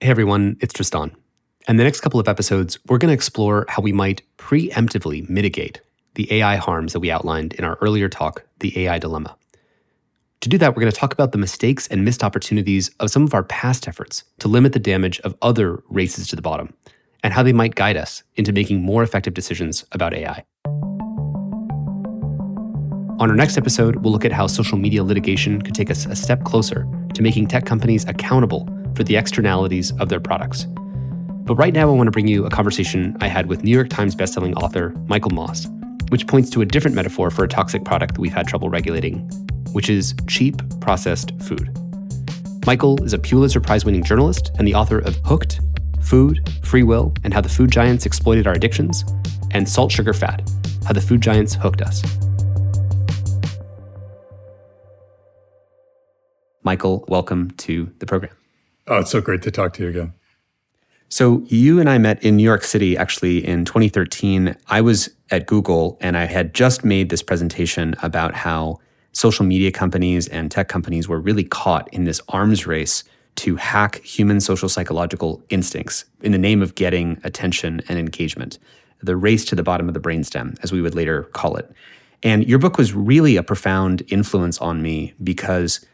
Hey everyone, it's Tristan. And the next couple of episodes, we're going to explore how we might preemptively mitigate the AI harms that we outlined in our earlier talk, The AI Dilemma. To do that, we're going to talk about the mistakes and missed opportunities of some of our past efforts to limit the damage of other races to the bottom, and how they might guide us into making more effective decisions about AI. On our next episode, we'll look at how social media litigation could take us a step closer to making tech companies accountable for the externalities of their products. But right now, I want to bring you a conversation I had with New York Times bestselling author Michael Moss, which points to a different metaphor for a toxic product that we've had trouble regulating, which is cheap processed food. Michael is a Pulitzer Prize winning journalist and the author of Hooked, Food, Free Will, and How the Food Giants Exploited Our Addictions, and Salt, Sugar, Fat How the Food Giants Hooked Us. Michael, welcome to the program. Oh, it's so great to talk to you again. So, you and I met in New York City actually in 2013. I was at Google and I had just made this presentation about how social media companies and tech companies were really caught in this arms race to hack human social psychological instincts in the name of getting attention and engagement. The race to the bottom of the brainstem, as we would later call it. And your book was really a profound influence on me because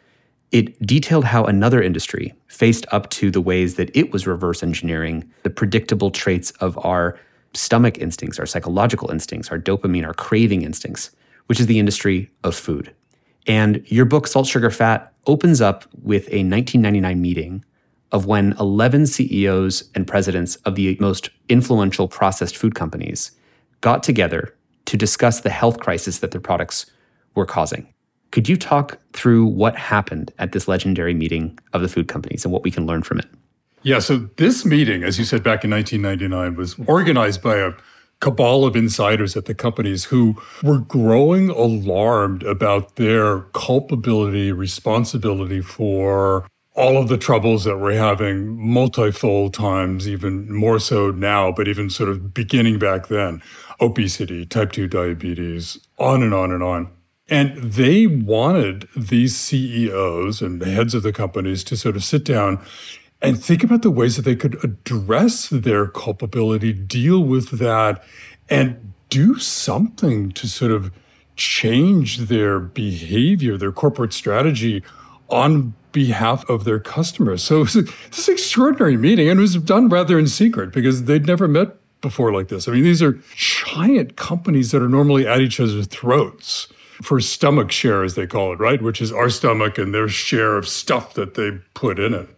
it detailed how another industry faced up to the ways that it was reverse engineering the predictable traits of our stomach instincts, our psychological instincts, our dopamine, our craving instincts, which is the industry of food. And your book, Salt, Sugar, Fat, opens up with a 1999 meeting of when 11 CEOs and presidents of the most influential processed food companies got together to discuss the health crisis that their products were causing. Could you talk through what happened at this legendary meeting of the food companies and what we can learn from it? Yeah, so this meeting, as you said back in 1999, was organized by a cabal of insiders at the companies who were growing alarmed about their culpability, responsibility for all of the troubles that we're having multifold times, even more so now, but even sort of beginning back then obesity, type 2 diabetes, on and on and on. And they wanted these CEOs and the heads of the companies to sort of sit down and think about the ways that they could address their culpability, deal with that, and do something to sort of change their behavior, their corporate strategy on behalf of their customers. So it was this extraordinary meeting, and it was done rather in secret because they'd never met before like this. I mean, these are giant companies that are normally at each other's throats for stomach share, as they call it, right? Which is our stomach and their share of stuff that they put in it.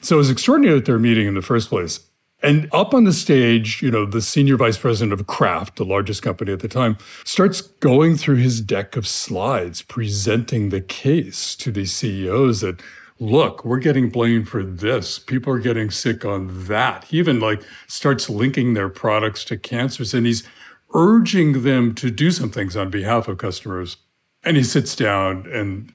So it was extraordinary that they're meeting in the first place. And up on the stage, you know, the senior vice president of Kraft, the largest company at the time, starts going through his deck of slides, presenting the case to these CEOs that, look, we're getting blamed for this. People are getting sick on that. He even like starts linking their products to cancers. And he's urging them to do some things on behalf of customers. And he sits down, and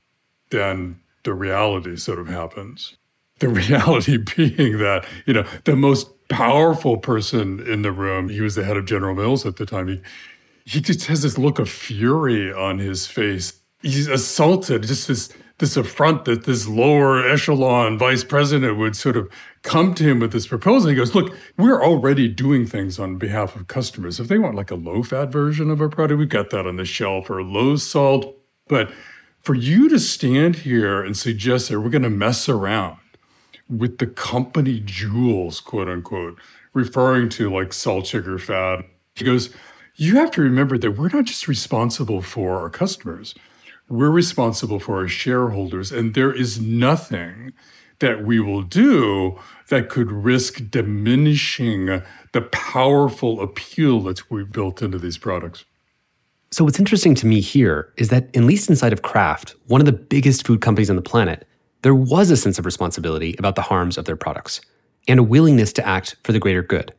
then the reality sort of happens. The reality being that, you know, the most powerful person in the room, he was the head of General Mills at the time, he, he just has this look of fury on his face. He's assaulted, just this this affront that this lower echelon vice president would sort of come to him with this proposal. He goes, Look, we're already doing things on behalf of customers. If they want like a low fat version of our product, we've got that on the shelf or low salt. But for you to stand here and suggest that we're going to mess around with the company jewels, quote unquote, referring to like salt, sugar, fat, he goes, You have to remember that we're not just responsible for our customers we're responsible for our shareholders, and there is nothing that we will do that could risk diminishing the powerful appeal that we've built into these products. So, what's interesting to me here is that, at least inside of Kraft, one of the biggest food companies on the planet, there was a sense of responsibility about the harms of their products and a willingness to act for the greater good.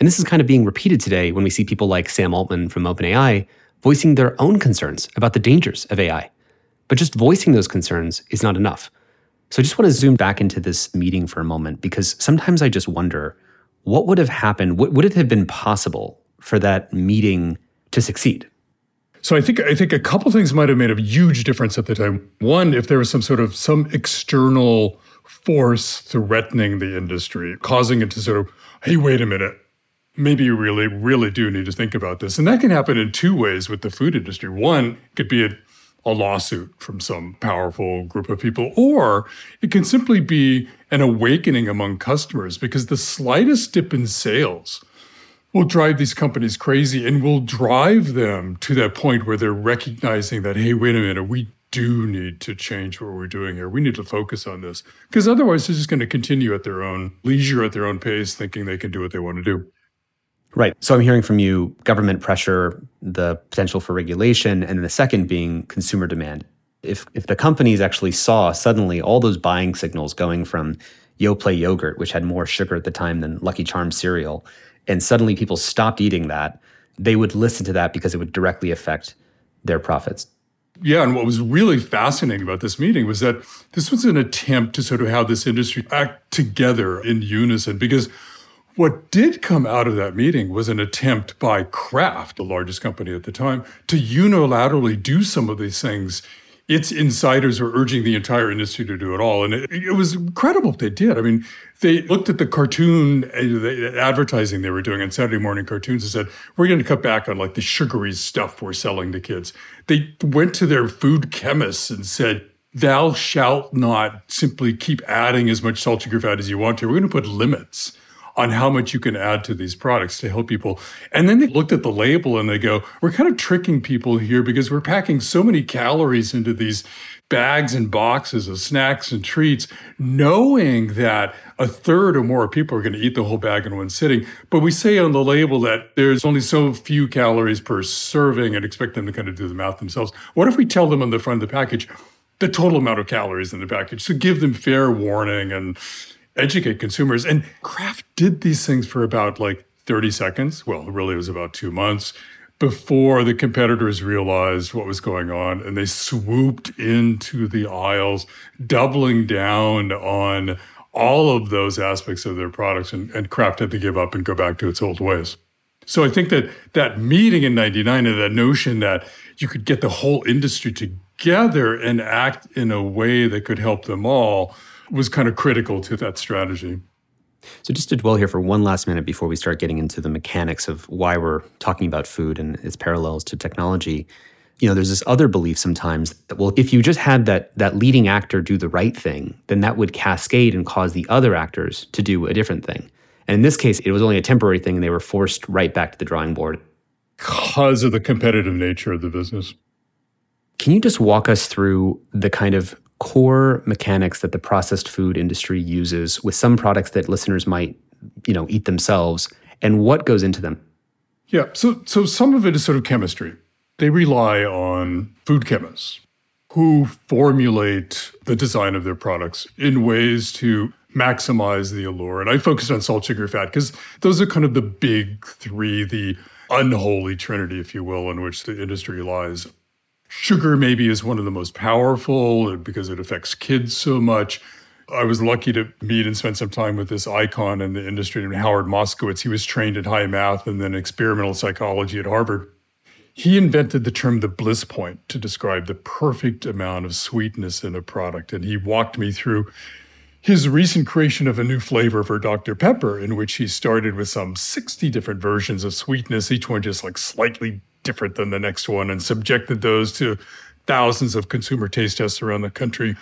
And this is kind of being repeated today when we see people like Sam Altman from OpenAI voicing their own concerns about the dangers of AI. But just voicing those concerns is not enough. So I just want to zoom back into this meeting for a moment because sometimes I just wonder what would have happened? Would it have been possible for that meeting to succeed? So I think I think a couple things might have made a huge difference at the time. One, if there was some sort of some external force threatening the industry, causing it to sort of, hey, wait a minute, maybe you really, really do need to think about this. And that can happen in two ways with the food industry. One could be a, a lawsuit from some powerful group of people, or it can simply be an awakening among customers because the slightest dip in sales will drive these companies crazy and will drive them to that point where they're recognizing that, hey, wait a minute, we do need to change what we're doing here. We need to focus on this because otherwise they're just going to continue at their own leisure, at their own pace, thinking they can do what they want to do. Right. So I'm hearing from you government pressure, the potential for regulation, and the second being consumer demand. If if the companies actually saw suddenly all those buying signals going from Yoplait yogurt, which had more sugar at the time than Lucky Charms cereal, and suddenly people stopped eating that, they would listen to that because it would directly affect their profits. Yeah, and what was really fascinating about this meeting was that this was an attempt to sort of have this industry act together in unison because what did come out of that meeting was an attempt by Kraft, the largest company at the time, to unilaterally do some of these things. Its insiders were urging the entire industry to do it all. And it, it was incredible what they did. I mean, they looked at the cartoon uh, the advertising they were doing on Saturday morning cartoons and said, we're going to cut back on like the sugary stuff we're selling to kids. They went to their food chemists and said, thou shalt not simply keep adding as much salt, sugar, fat as you want to. We're going to put limits on how much you can add to these products to help people. And then they looked at the label and they go, we're kind of tricking people here because we're packing so many calories into these bags and boxes of snacks and treats, knowing that a third or more people are going to eat the whole bag in one sitting. But we say on the label that there's only so few calories per serving and expect them to kind of do the math themselves. What if we tell them on the front of the package the total amount of calories in the package? So give them fair warning and educate consumers. And Kraft did these things for about like 30 seconds. Well, really, it was about two months before the competitors realized what was going on and they swooped into the aisles, doubling down on all of those aspects of their products. And, and Kraft had to give up and go back to its old ways. So I think that that meeting in 99 and that notion that you could get the whole industry together and act in a way that could help them all was kind of critical to that strategy. So, just to dwell here for one last minute before we start getting into the mechanics of why we're talking about food and its parallels to technology, you know, there's this other belief sometimes that well, if you just had that that leading actor do the right thing, then that would cascade and cause the other actors to do a different thing. And in this case, it was only a temporary thing, and they were forced right back to the drawing board because of the competitive nature of the business. Can you just walk us through the kind of core mechanics that the processed food industry uses with some products that listeners might, you know, eat themselves and what goes into them? Yeah, so so some of it is sort of chemistry. They rely on food chemists who formulate the design of their products in ways to maximize the allure. And I focused on salt, sugar, fat because those are kind of the big three, the unholy trinity, if you will, in which the industry lies. Sugar maybe is one of the most powerful uh, because it affects kids so much. I was lucky to meet and spend some time with this icon in the industry named Howard Moskowitz. He was trained in high math and then experimental psychology at Harvard. He invented the term the bliss point to describe the perfect amount of sweetness in a product. And he walked me through his recent creation of a new flavor for Dr. Pepper, in which he started with some 60 different versions of sweetness, each one just like slightly different than the next one and subjected those to thousands of consumer taste tests around the country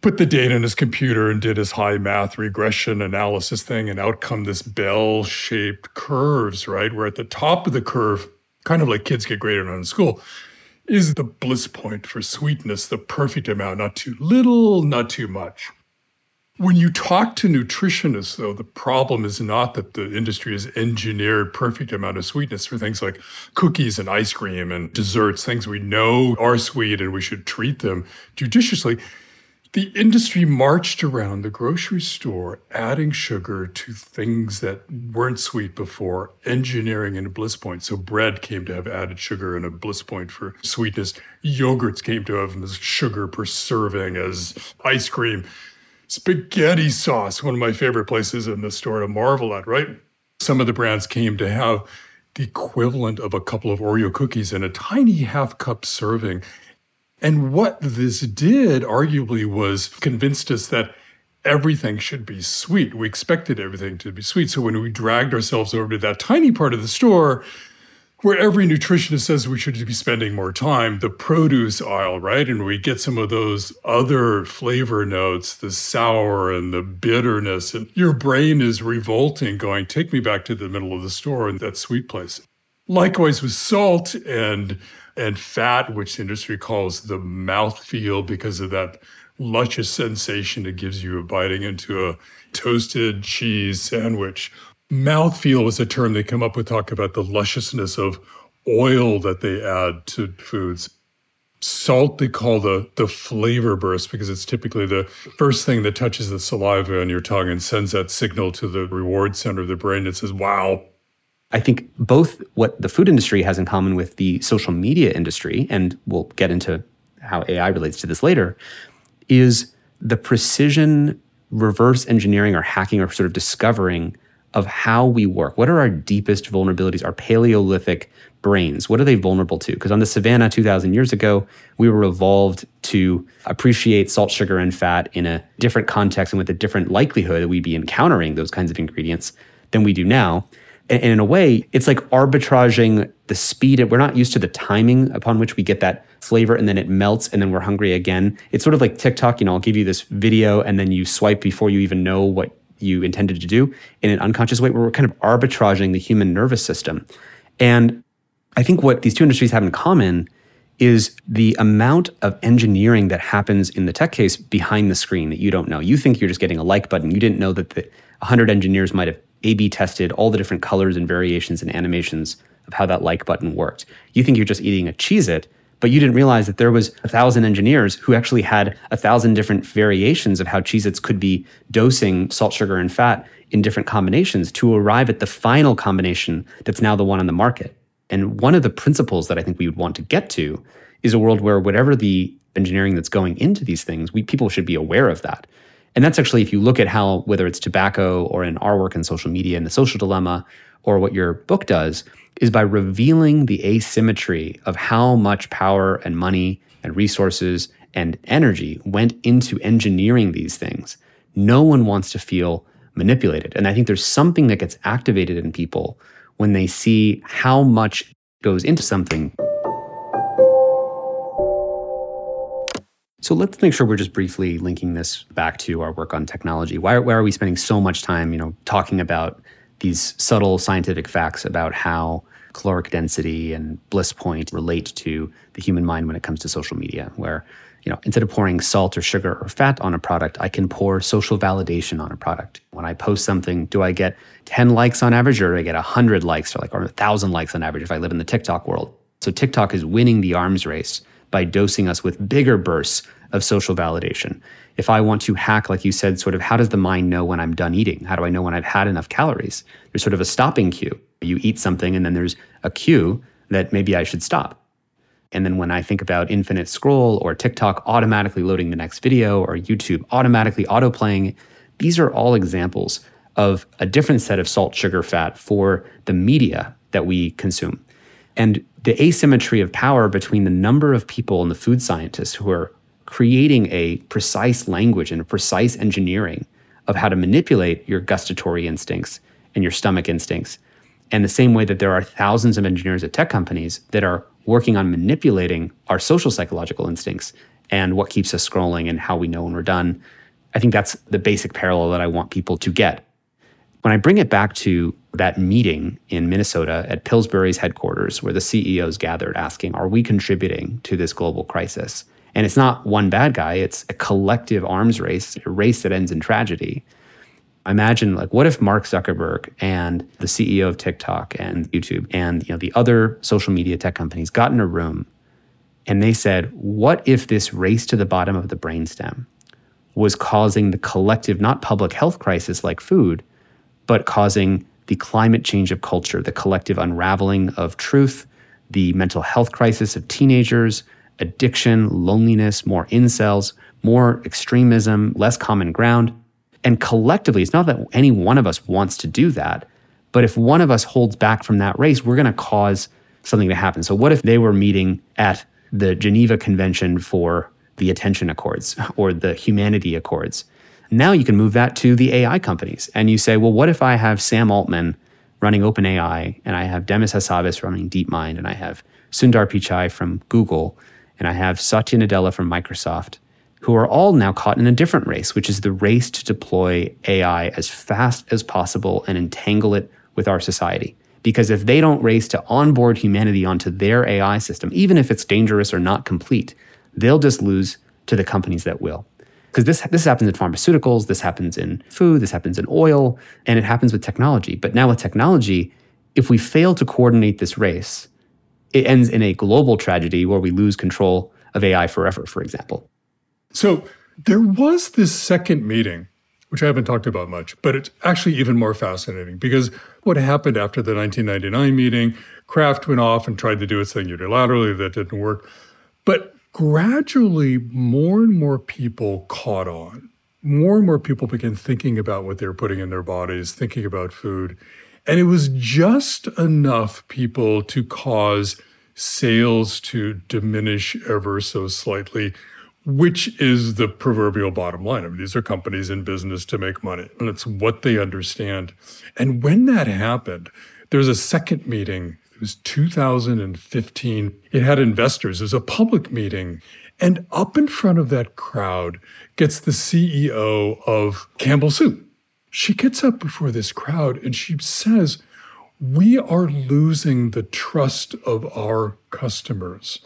put the data in his computer and did his high math regression analysis thing and out come this bell shaped curves right? Where at the top of the curve kind of like kids get graded on in school is the bliss point for sweetness the perfect amount not too little not too much when you talk to nutritionists, though, the problem is not that the industry has engineered perfect amount of sweetness for things like cookies and ice cream and desserts, things we know are sweet and we should treat them judiciously. The industry marched around the grocery store adding sugar to things that weren't sweet before, engineering in a bliss point. So bread came to have added sugar and a bliss point for sweetness. Yogurts came to have sugar per serving as ice cream spaghetti sauce, one of my favorite places in the store to marvel at, right? Some of the brands came to have the equivalent of a couple of Oreo cookies in a tiny half cup serving. And what this did, arguably, was convinced us that everything should be sweet. We expected everything to be sweet. So when we dragged ourselves over to that tiny part of the store where every nutritionist says we should be spending more time, the produce aisle, right? And we get some of those other flavor notes, the sour and the bitterness, and your brain is revolting, going, take me back to the middle of the store and that sweet place. Likewise with salt and and fat, which the industry calls the mouth feel because of that luscious sensation it gives you of biting into a toasted cheese sandwich. Mouthfeel was a term they come up with, talk about the lusciousness of oil that they add to foods. Salt they call the the flavor burst because it's typically the first thing that touches the saliva on your tongue and sends that signal to the reward center of the brain that says, wow, I think both what the food industry has in common with the social media industry, and we'll get into how AI relates to this later, is the precision reverse engineering or hacking or sort of discovering of how we work. What are our deepest vulnerabilities, our Paleolithic brains? What are they vulnerable to? Because on the savannah 2,000 years ago, we were evolved to appreciate salt, sugar, and fat in a different context and with a different likelihood that we'd be encountering those kinds of ingredients than we do now. And in a way, it's like arbitraging the speed. We're not used to the timing upon which we get that flavor and then it melts and then we're hungry again. It's sort of like TikTok, you know, I'll give you this video and then you swipe before you even know what you intended to do in an unconscious way where we're kind of arbitraging the human nervous system. And I think what these two industries have in common is the amount of engineering that happens in the tech case behind the screen that you don't know. You think you're just getting a like button. You didn't know that the 100 engineers might have A B tested all the different colors and variations and animations of how that like button worked. You think you're just eating a Cheez It, but you didn't realize that there was a thousand engineers who actually had a thousand different variations of how Cheez-Its could be dosing salt, sugar, and fat in different combinations to arrive at the final combination that's now the one on the market. And one of the principles that I think we would want to get to is a world where whatever the engineering that's going into these things, we people should be aware of that. And that's actually if you look at how whether it's tobacco or in our work in social media and the social dilemma or what your book does, is by revealing the asymmetry of how much power and money and resources and energy went into engineering these things. No one wants to feel manipulated. And I think there's something that gets activated in people when they see how much goes into something. So let's make sure we're just briefly linking this back to our work on technology. Why, why are we spending so much time, you know, talking about these subtle scientific facts about how caloric density and bliss point relate to the human mind when it comes to social media where you know instead of pouring salt or sugar or fat on a product i can pour social validation on a product. When i post something do i get 10 likes on average or do i get 100 likes or like or 1000 likes on average if i live in the tiktok world? So tiktok is winning the arms race by dosing us with bigger bursts of social validation if I want to hack, like you said, sort of how does the mind know when I'm done eating? How do I know when I've had enough calories? There's sort of a stopping cue. You eat something and then there's a cue that maybe I should stop. And then when I think about infinite scroll or TikTok automatically loading the next video or YouTube automatically autoplaying, these are all examples of a different set of salt, sugar, fat for the media that we consume. And the asymmetry of power between the number of people and the food scientists who are creating a precise language and a precise engineering of how to manipulate your gustatory instincts and your stomach instincts. And the same way that there are thousands of engineers at tech companies that are working on manipulating our social psychological instincts and what keeps us scrolling and how we know when we're done. I think that's the basic parallel that I want people to get. When I bring it back to that meeting in Minnesota at Pillsbury's headquarters, where the CEOs gathered asking, Are we contributing to this global crisis? And it's not one bad guy, it's a collective arms race, a race that ends in tragedy. Imagine like what if Mark Zuckerberg and the CEO of TikTok and YouTube and you know the other social media tech companies got in a room and they said, what if this race to the bottom of the brainstem was causing the collective, not public health crisis like food, but causing the climate change of culture, the collective unraveling of truth, the mental health crisis of teenagers, addiction, loneliness, more incels, more extremism, less common ground. And collectively, it's not that any one of us wants to do that, but if one of us holds back from that race, we're going to cause something to happen. So, what if they were meeting at the Geneva Convention for the Attention Accords or the Humanity Accords? Now you can move that to the AI companies. And you say, well, what if I have Sam Altman running OpenAI and I have Demis Hassabis running DeepMind and I have Sundar Pichai from Google and I have Satya Nadella from Microsoft, who are all now caught in a different race, which is the race to deploy AI as fast as possible and entangle it with our society. Because if they don't race to onboard humanity onto their AI system, even if it's dangerous or not complete, they'll just lose to the companies that will because this this happens in pharmaceuticals, this happens in food, this happens in oil, and it happens with technology. But now with technology, if we fail to coordinate this race, it ends in a global tragedy where we lose control of AI forever, for example. So there was this second meeting, which I haven't talked about much, but it's actually even more fascinating because what happened after the 1999 meeting, Kraft went off and tried to do its thing unilaterally, that didn't work. But gradually more and more people caught on. More and more people began thinking about what they were putting in their bodies, thinking about food. And it was just enough people to cause sales to diminish ever so slightly, which is the proverbial bottom line. I mean, these are companies in business to make money, and it's what they understand. And when that happened, there was a second meeting it was 2015. It had investors. It was a public meeting. And up in front of that crowd gets the CEO of Campbell Soup. She gets up before this crowd and she says, We are losing the trust of our customers.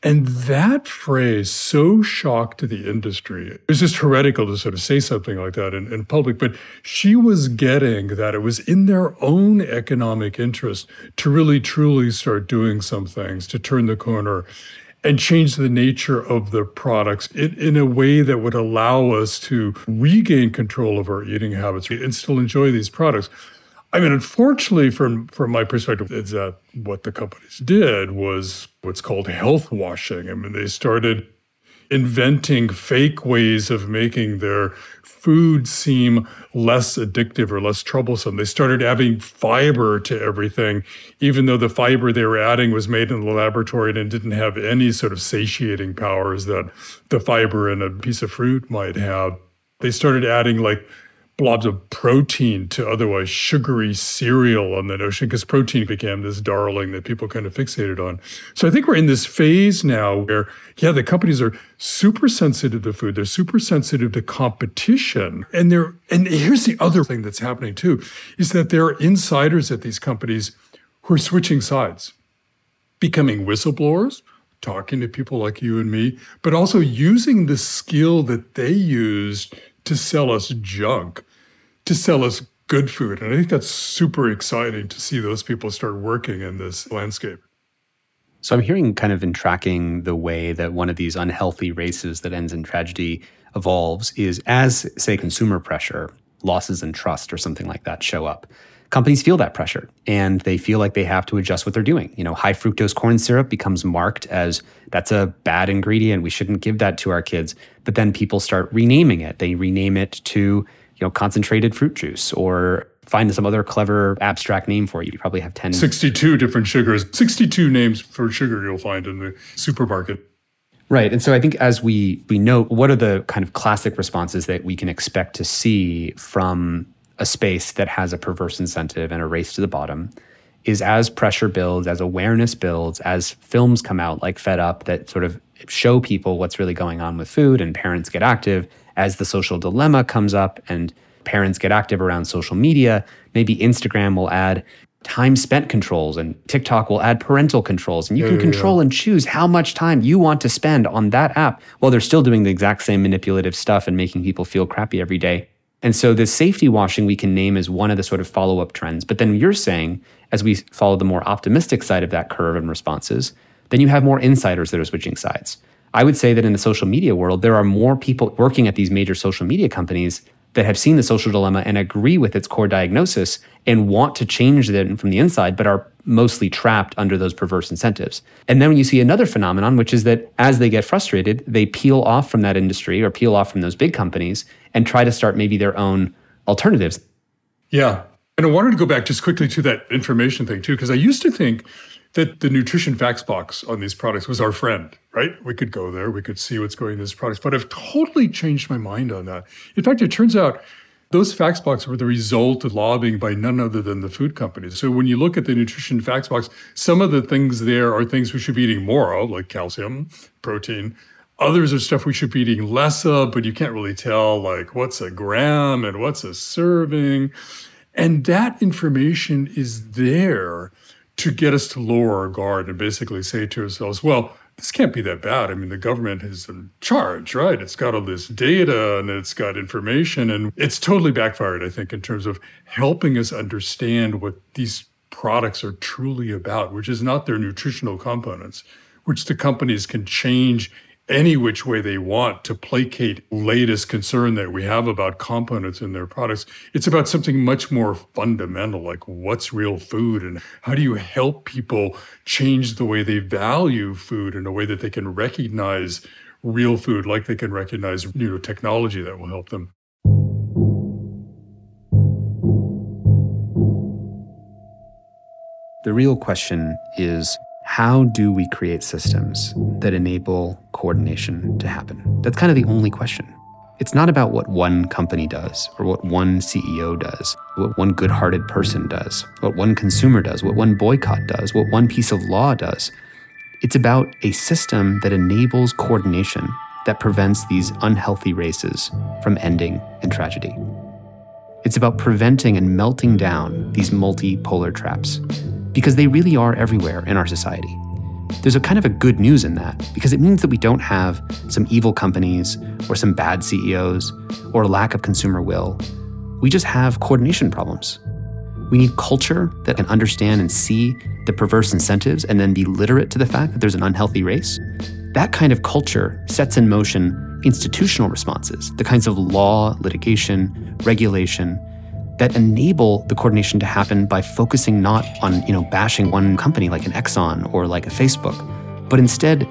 And that phrase so shocked the industry. It was just heretical to sort of say something like that in, in public, but she was getting that it was in their own economic interest to really truly start doing some things, to turn the corner and change the nature of the products in, in a way that would allow us to regain control of our eating habits and still enjoy these products. I mean, unfortunately, from from my perspective, is that uh, what the companies did was what's called health washing. I mean, they started inventing fake ways of making their food seem less addictive or less troublesome. They started adding fiber to everything, even though the fiber they were adding was made in the laboratory and didn't have any sort of satiating powers that the fiber in a piece of fruit might have. They started adding like blobs of protein to otherwise sugary cereal on the notion because protein became this darling that people kind of fixated on. So I think we're in this phase now where, yeah, the companies are super sensitive to food. They're super sensitive to competition. And they're, and here's the other thing that's happening too, is that there are insiders at these companies who are switching sides, becoming whistleblowers, talking to people like you and me, but also using the skill that they used to sell us junk to sell us good food. And I think that's super exciting to see those people start working in this landscape. So I'm hearing kind of in tracking the way that one of these unhealthy races that ends in tragedy evolves is as, say, consumer pressure, losses in trust, or something like that show up. Companies feel that pressure and they feel like they have to adjust what they're doing. You know, high fructose corn syrup becomes marked as that's a bad ingredient. We shouldn't give that to our kids. But then people start renaming it. They rename it to you know, concentrated fruit juice or find some other clever abstract name for it. You probably have 10. 62 different sugars, 62 names for sugar you'll find in the supermarket. Right. And so I think as we we know what are the kind of classic responses that we can expect to see from a space that has a perverse incentive and a race to the bottom is as pressure builds, as awareness builds, as films come out like Fed Up that sort of show people what's really going on with food and parents get active as the social dilemma comes up and parents get active around social media, maybe Instagram will add time spent controls and TikTok will add parental controls. And you yeah, can control yeah. and choose how much time you want to spend on that app while they're still doing the exact same manipulative stuff and making people feel crappy every day. And so this safety washing we can name as one of the sort of follow up trends. But then you're saying, as we follow the more optimistic side of that curve and responses, then you have more insiders that are switching sides. I would say that in the social media world, there are more people working at these major social media companies that have seen the social dilemma and agree with its core diagnosis and want to change it from the inside, but are mostly trapped under those perverse incentives. And then you see another phenomenon, which is that as they get frustrated, they peel off from that industry or peel off from those big companies and try to start maybe their own alternatives. Yeah. And I wanted to go back just quickly to that information thing too, because I used to think that the nutrition facts box on these products was our friend, right? We could go there, we could see what's going in these products, but I've totally changed my mind on that. In fact, it turns out those facts box were the result of lobbying by none other than the food companies. So when you look at the nutrition facts box, some of the things there are things we should be eating more of, like calcium, protein. Others are stuff we should be eating less of, but you can't really tell like what's a gram and what's a serving. And that information is there to get us to lower our guard and basically say to ourselves, well, this can't be that bad. I mean, the government is in charge, right? It's got all this data and it's got information, and it's totally backfired, I think, in terms of helping us understand what these products are truly about, which is not their nutritional components, which the companies can change any which way they want to placate latest concern that we have about components in their products. It's about something much more fundamental, like what's real food and how do you help people change the way they value food in a way that they can recognize real food, like they can recognize you know, technology that will help them. The real question is how do we create systems that enable coordination to happen? That's kind of the only question. It's not about what one company does or what one CEO does, what one good hearted person does, what one consumer does, what one boycott does, what one piece of law does. It's about a system that enables coordination that prevents these unhealthy races from ending in tragedy. It's about preventing and melting down these multipolar traps because they really are everywhere in our society. There's a kind of a good news in that because it means that we don't have some evil companies or some bad CEOs or lack of consumer will. We just have coordination problems. We need culture that can understand and see the perverse incentives and then be literate to the fact that there's an unhealthy race. That kind of culture sets in motion institutional responses, the kinds of law, litigation, regulation that enable the coordination to happen by focusing not on, you know, bashing one company like an Exxon or like a Facebook, but instead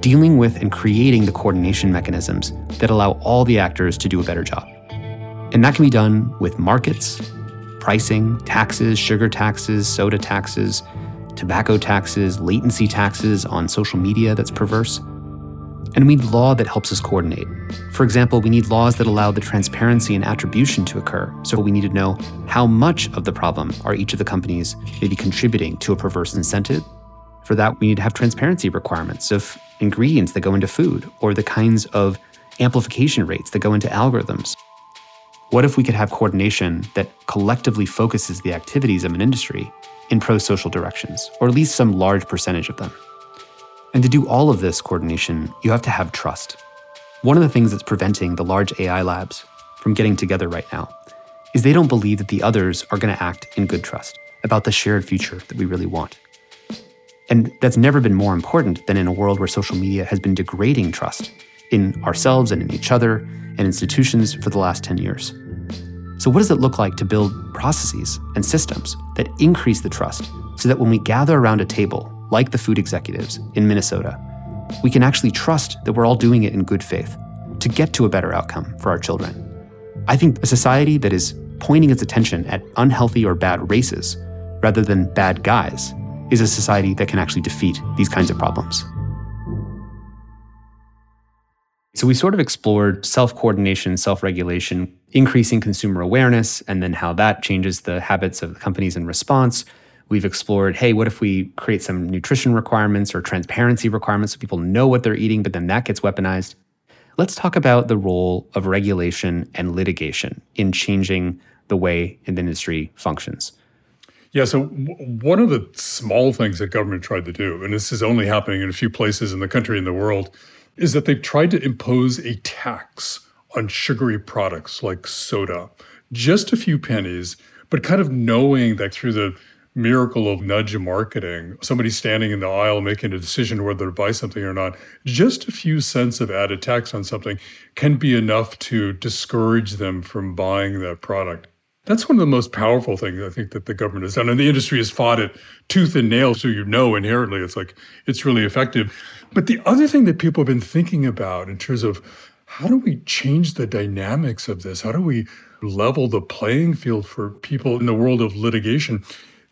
dealing with and creating the coordination mechanisms that allow all the actors to do a better job. And that can be done with markets, pricing, taxes, sugar taxes, soda taxes, tobacco taxes, latency taxes on social media that's perverse. And we need law that helps us coordinate. For example, we need laws that allow the transparency and attribution to occur. So we need to know how much of the problem are each of the companies maybe contributing to a perverse incentive. For that, we need to have transparency requirements of ingredients that go into food or the kinds of amplification rates that go into algorithms. What if we could have coordination that collectively focuses the activities of an industry in pro social directions, or at least some large percentage of them? And to do all of this coordination, you have to have trust. One of the things that's preventing the large AI labs from getting together right now is they don't believe that the others are going to act in good trust about the shared future that we really want. And that's never been more important than in a world where social media has been degrading trust in ourselves and in each other and institutions for the last 10 years. So, what does it look like to build processes and systems that increase the trust so that when we gather around a table like the food executives in Minnesota, we can actually trust that we're all doing it in good faith to get to a better outcome for our children. I think a society that is pointing its attention at unhealthy or bad races rather than bad guys is a society that can actually defeat these kinds of problems. So we sort of explored self coordination, self regulation, increasing consumer awareness, and then how that changes the habits of the companies in response. We've explored, hey, what if we create some nutrition requirements or transparency requirements so people know what they're eating, but then that gets weaponized? Let's talk about the role of regulation and litigation in changing the way an industry functions. Yeah, so one of the small things that government tried to do, and this is only happening in a few places in the country and the world, is that they've tried to impose a tax on sugary products like soda, just a few pennies, but kind of knowing that through the miracle of nudge marketing, somebody standing in the aisle making a decision whether to buy something or not, just a few cents of added tax on something can be enough to discourage them from buying that product. That's one of the most powerful things I think that the government has done. And the industry has fought it tooth and nail. So you know inherently it's like it's really effective. But the other thing that people have been thinking about in terms of how do we change the dynamics of this? How do we level the playing field for people in the world of litigation,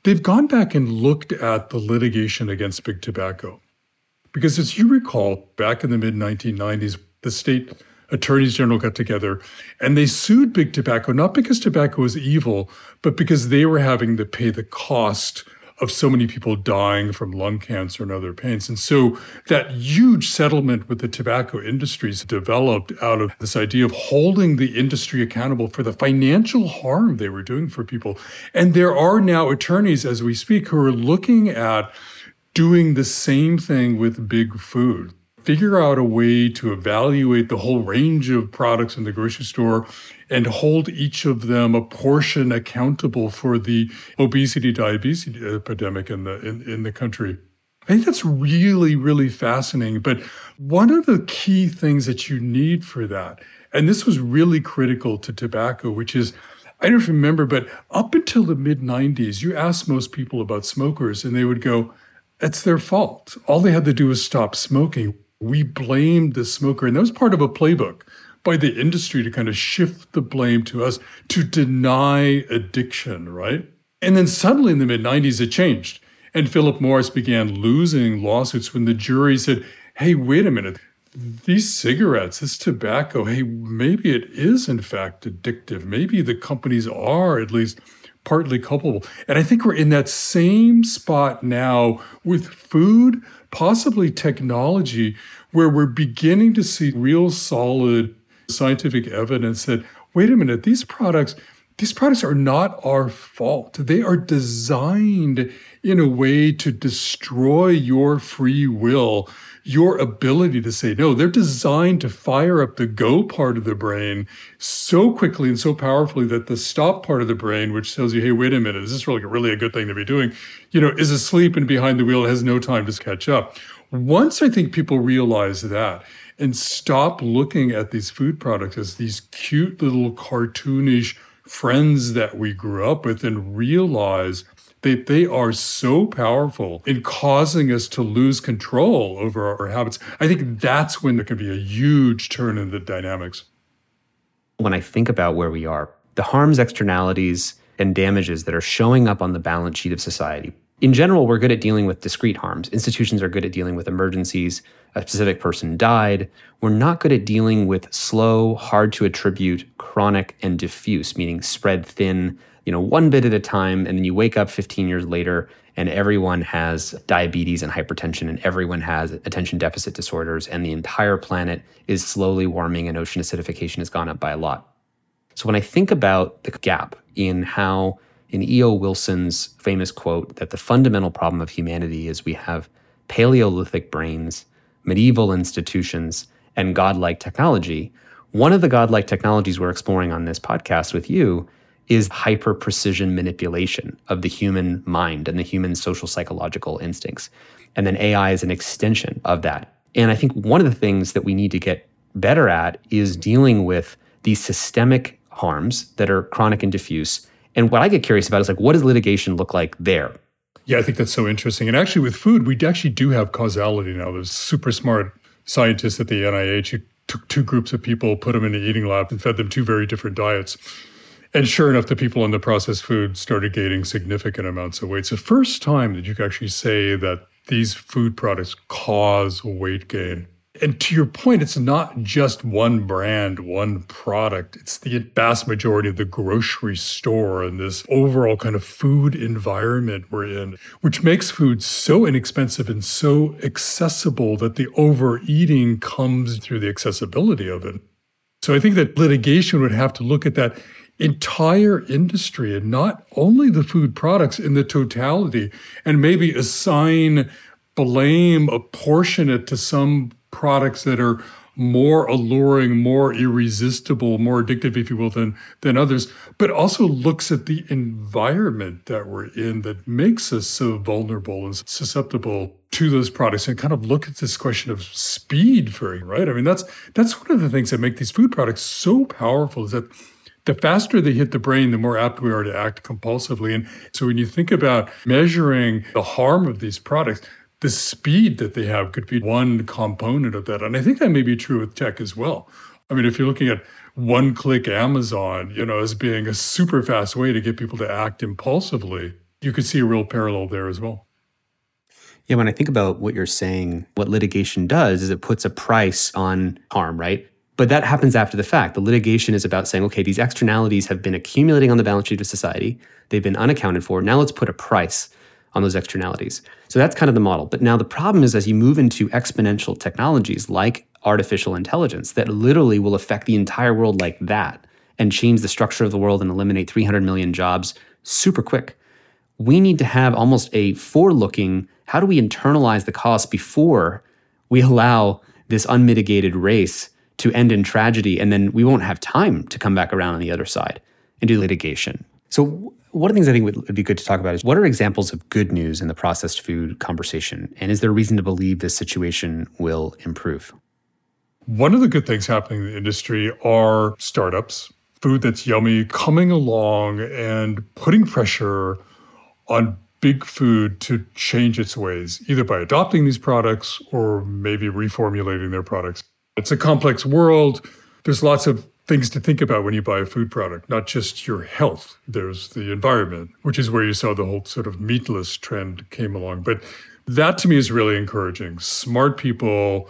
they've gone back and looked at the litigation against big tobacco. Because as you recall, back in the mid 1990s, the state attorneys general got together and they sued big tobacco, not because tobacco was evil, but because they were having to pay the cost of so many people dying from lung cancer and other pains. And so that huge settlement with the tobacco industries developed out of this idea of holding the industry accountable for the financial harm they were doing for people. And there are now attorneys as we speak who are looking at doing the same thing with big food figure out a way to evaluate the whole range of products in the grocery store and hold each of them a portion accountable for the obesity diabetes epidemic in the in, in the country. I think that's really, really fascinating. But one of the key things that you need for that, and this was really critical to tobacco, which is I don't remember, but up until the mid 90s, you asked most people about smokers and they would go, it's their fault. All they had to do was stop smoking we blamed the smoker. And that was part of a playbook by the industry to kind of shift the blame to us to deny addiction, right? And then suddenly in the mid 90s, it changed. And Philip Morris began losing lawsuits when the jury said, hey, wait a minute. These cigarettes, this tobacco, hey, maybe it is in fact addictive. Maybe the companies are at least partly culpable. And I think we're in that same spot now with food, possibly technology, where we're beginning to see real solid scientific evidence that, wait a minute, these products. These products are not our fault. They are designed in a way to destroy your free will your ability to say no. They're designed to fire up the go part of the brain so quickly and so powerfully that the stop part of the brain, which tells you, hey, wait a minute, is this really, really a good thing to be doing? You know, is asleep and behind the wheel has no time to catch up. Once I think people realize that and stop looking at these food products as these cute little cartoonish friends that we grew up with and realize that they are so powerful in causing us to lose control over our habits. I think that's when there can be a huge turn in the dynamics. When I think about where we are, the harms, externalities, and damages that are showing up on the balance sheet of society. In general, we're good at dealing with discrete harms. Institutions are good at dealing with emergencies. A specific person died. We're not good at dealing with slow, hard to attribute, chronic, and diffuse, meaning spread thin, you know, one bit at a time. And then you wake up 15 years later and everyone has diabetes and hypertension and everyone has attention deficit disorders and the entire planet is slowly warming and ocean acidification has gone up by a lot. So when I think about the gap in how in E.O. Wilson's famous quote that the fundamental problem of humanity is we have Paleolithic brains, medieval institutions, and godlike technology. One of the godlike technologies we're exploring on this podcast with you is hyper precision manipulation of the human mind and the human social psychological instincts. And then AI is an extension of that. And I think one of the things that we need to get better at is dealing with these systemic harms that are chronic and diffuse. And what I get curious about is like, what does litigation look like there? Yeah, I think that's so interesting. And actually, with food, we actually do have causality now. There's super smart scientists at the NIH who took two groups of people, put them in an eating lab, and fed them two very different diets. And sure enough, the people on the processed food started gaining significant amounts of weight. It's the first time that you can actually say that these food products cause weight gain. And to your point, it's not just one brand, one product. It's the vast majority of the grocery store and this overall kind of food environment we're in, which makes food so inexpensive and so accessible that the overeating comes through the accessibility of it. So I think that litigation would have to look at that entire industry and not only the food products in the totality and maybe assign blame apportion it to some products that are more alluring, more irresistible, more addictive, if you will, than than others, but also looks at the environment that we're in that makes us so vulnerable and susceptible to those products and kind of look at this question of speed for right. I mean, that's that's one of the things that make these food products so powerful is that the faster they hit the brain, the more apt we are to act compulsively. And so when you think about measuring the harm of these products, the speed that they have could be one component of that. And I think that may be true with tech as well. I mean, if you're looking at one click Amazon, you know, as being a super fast way to get people to act impulsively, you could see a real parallel there as well. Yeah, when I think about what you're saying, what litigation does is it puts a price on harm, right? But that happens after the fact. The litigation is about saying, okay, these externalities have been accumulating on the balance sheet of society. They've been unaccounted for. Now let's put a price on those externalities. So that's kind of the model. But now the problem is as you move into exponential technologies like artificial intelligence that literally will affect the entire world like that and change the structure of the world and eliminate 300 million jobs super quick. We need to have almost a forward looking how do we internalize the cost before we allow this unmitigated race to end in tragedy and then we won't have time to come back around on the other side and do litigation. So one of the things I think would be good to talk about is what are examples of good news in the processed food conversation? And is there reason to believe this situation will improve? One of the good things happening in the industry are startups, food that's yummy, coming along and putting pressure on big food to change its ways, either by adopting these products or maybe reformulating their products. It's a complex world. There's lots of things to think about when you buy a food product, not just your health. There's the environment, which is where you saw the whole sort of meatless trend came along. But that to me is really encouraging. Smart people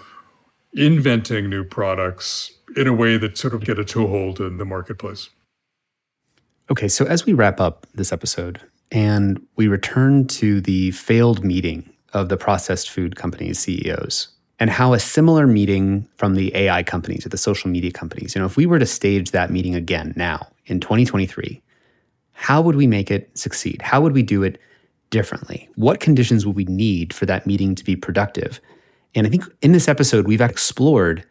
inventing new products in a way that sort of get a toehold in the marketplace. Okay, so as we wrap up this episode and we return to the failed meeting of the processed food companies CEOs and how a similar meeting from the AI companies or the social media companies, you know, if we were to stage that meeting again now in 2023, how would we make it succeed? How would we do it differently? What conditions would we need for that meeting to be productive? And I think in this episode, we've explored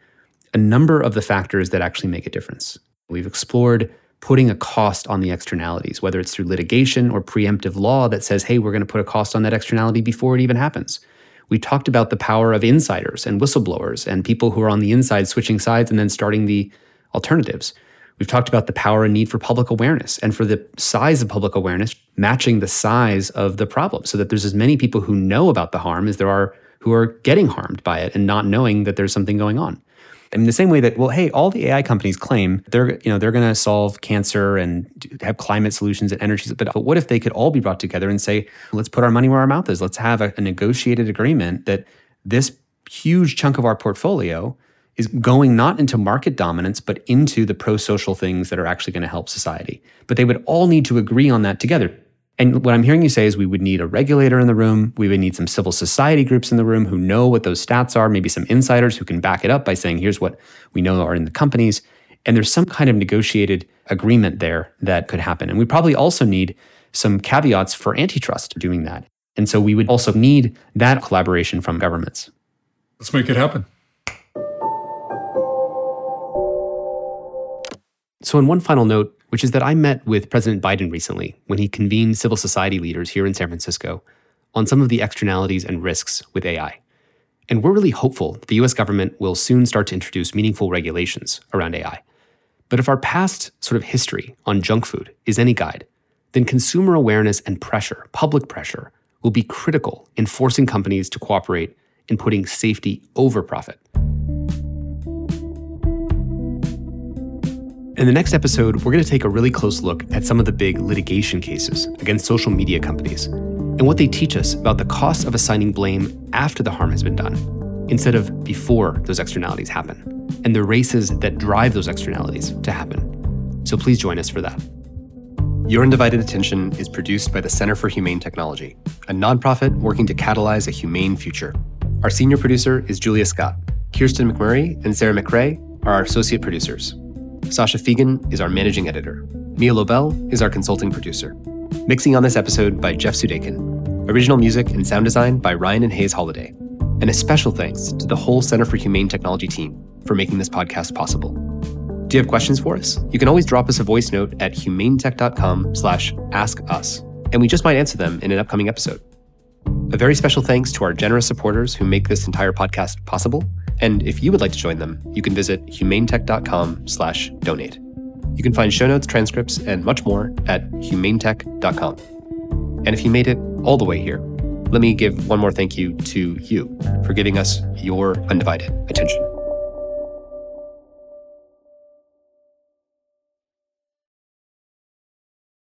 a number of the factors that actually make a difference. We've explored putting a cost on the externalities, whether it's through litigation or preemptive law that says, hey, we're going to put a cost on that externality before it even happens. We talked about the power of insiders and whistleblowers and people who are on the inside switching sides and then starting the alternatives. We've talked about the power and need for public awareness and for the size of public awareness matching the size of the problem so that there's as many people who know about the harm as there are who are getting harmed by it and not knowing that there's something going on. I mean, the same way that, well, hey, all the AI companies claim they're, you know, they're going to solve cancer and have climate solutions and energy. But, but what if they could all be brought together and say, let's put our money where our mouth is. Let's have a, a negotiated agreement that this huge chunk of our portfolio is going not into market dominance, but into the pro social things that are actually going to help society. But they would all need to agree on that together. And what I'm hearing you say is we would need a regulator in the room. We would need some civil society groups in the room who know what those stats are, maybe some insiders who can back it up by saying, here's what we know are in the companies. And there's some kind of negotiated agreement there that could happen. And we probably also need some caveats for antitrust doing that. And so we would also need that collaboration from governments. Let's make it happen. So, in one final note, which is that I met with President Biden recently when he convened civil society leaders here in San Francisco on some of the externalities and risks with AI. And we're really hopeful that the US government will soon start to introduce meaningful regulations around AI. But if our past sort of history on junk food is any guide, then consumer awareness and pressure, public pressure, will be critical in forcing companies to cooperate in putting safety over profit. In the next episode, we're going to take a really close look at some of the big litigation cases against social media companies and what they teach us about the cost of assigning blame after the harm has been done, instead of before those externalities happen, and the races that drive those externalities to happen. So please join us for that. Your Undivided Attention is produced by the Center for Humane Technology, a nonprofit working to catalyze a humane future. Our senior producer is Julia Scott. Kirsten McMurray and Sarah McRae are our associate producers. Sasha Fegan is our managing editor. Mia Lobel is our consulting producer. Mixing on this episode by Jeff Sudakin. Original music and sound design by Ryan and Hays Holladay. And a special thanks to the whole Center for Humane Technology team for making this podcast possible. Do you have questions for us? You can always drop us a voice note at humanetech.com slash ask us, and we just might answer them in an upcoming episode. A very special thanks to our generous supporters who make this entire podcast possible. And if you would like to join them, you can visit humanetech.com slash donate. You can find show notes, transcripts, and much more at humanetech.com. And if you made it all the way here, let me give one more thank you to you for giving us your undivided attention.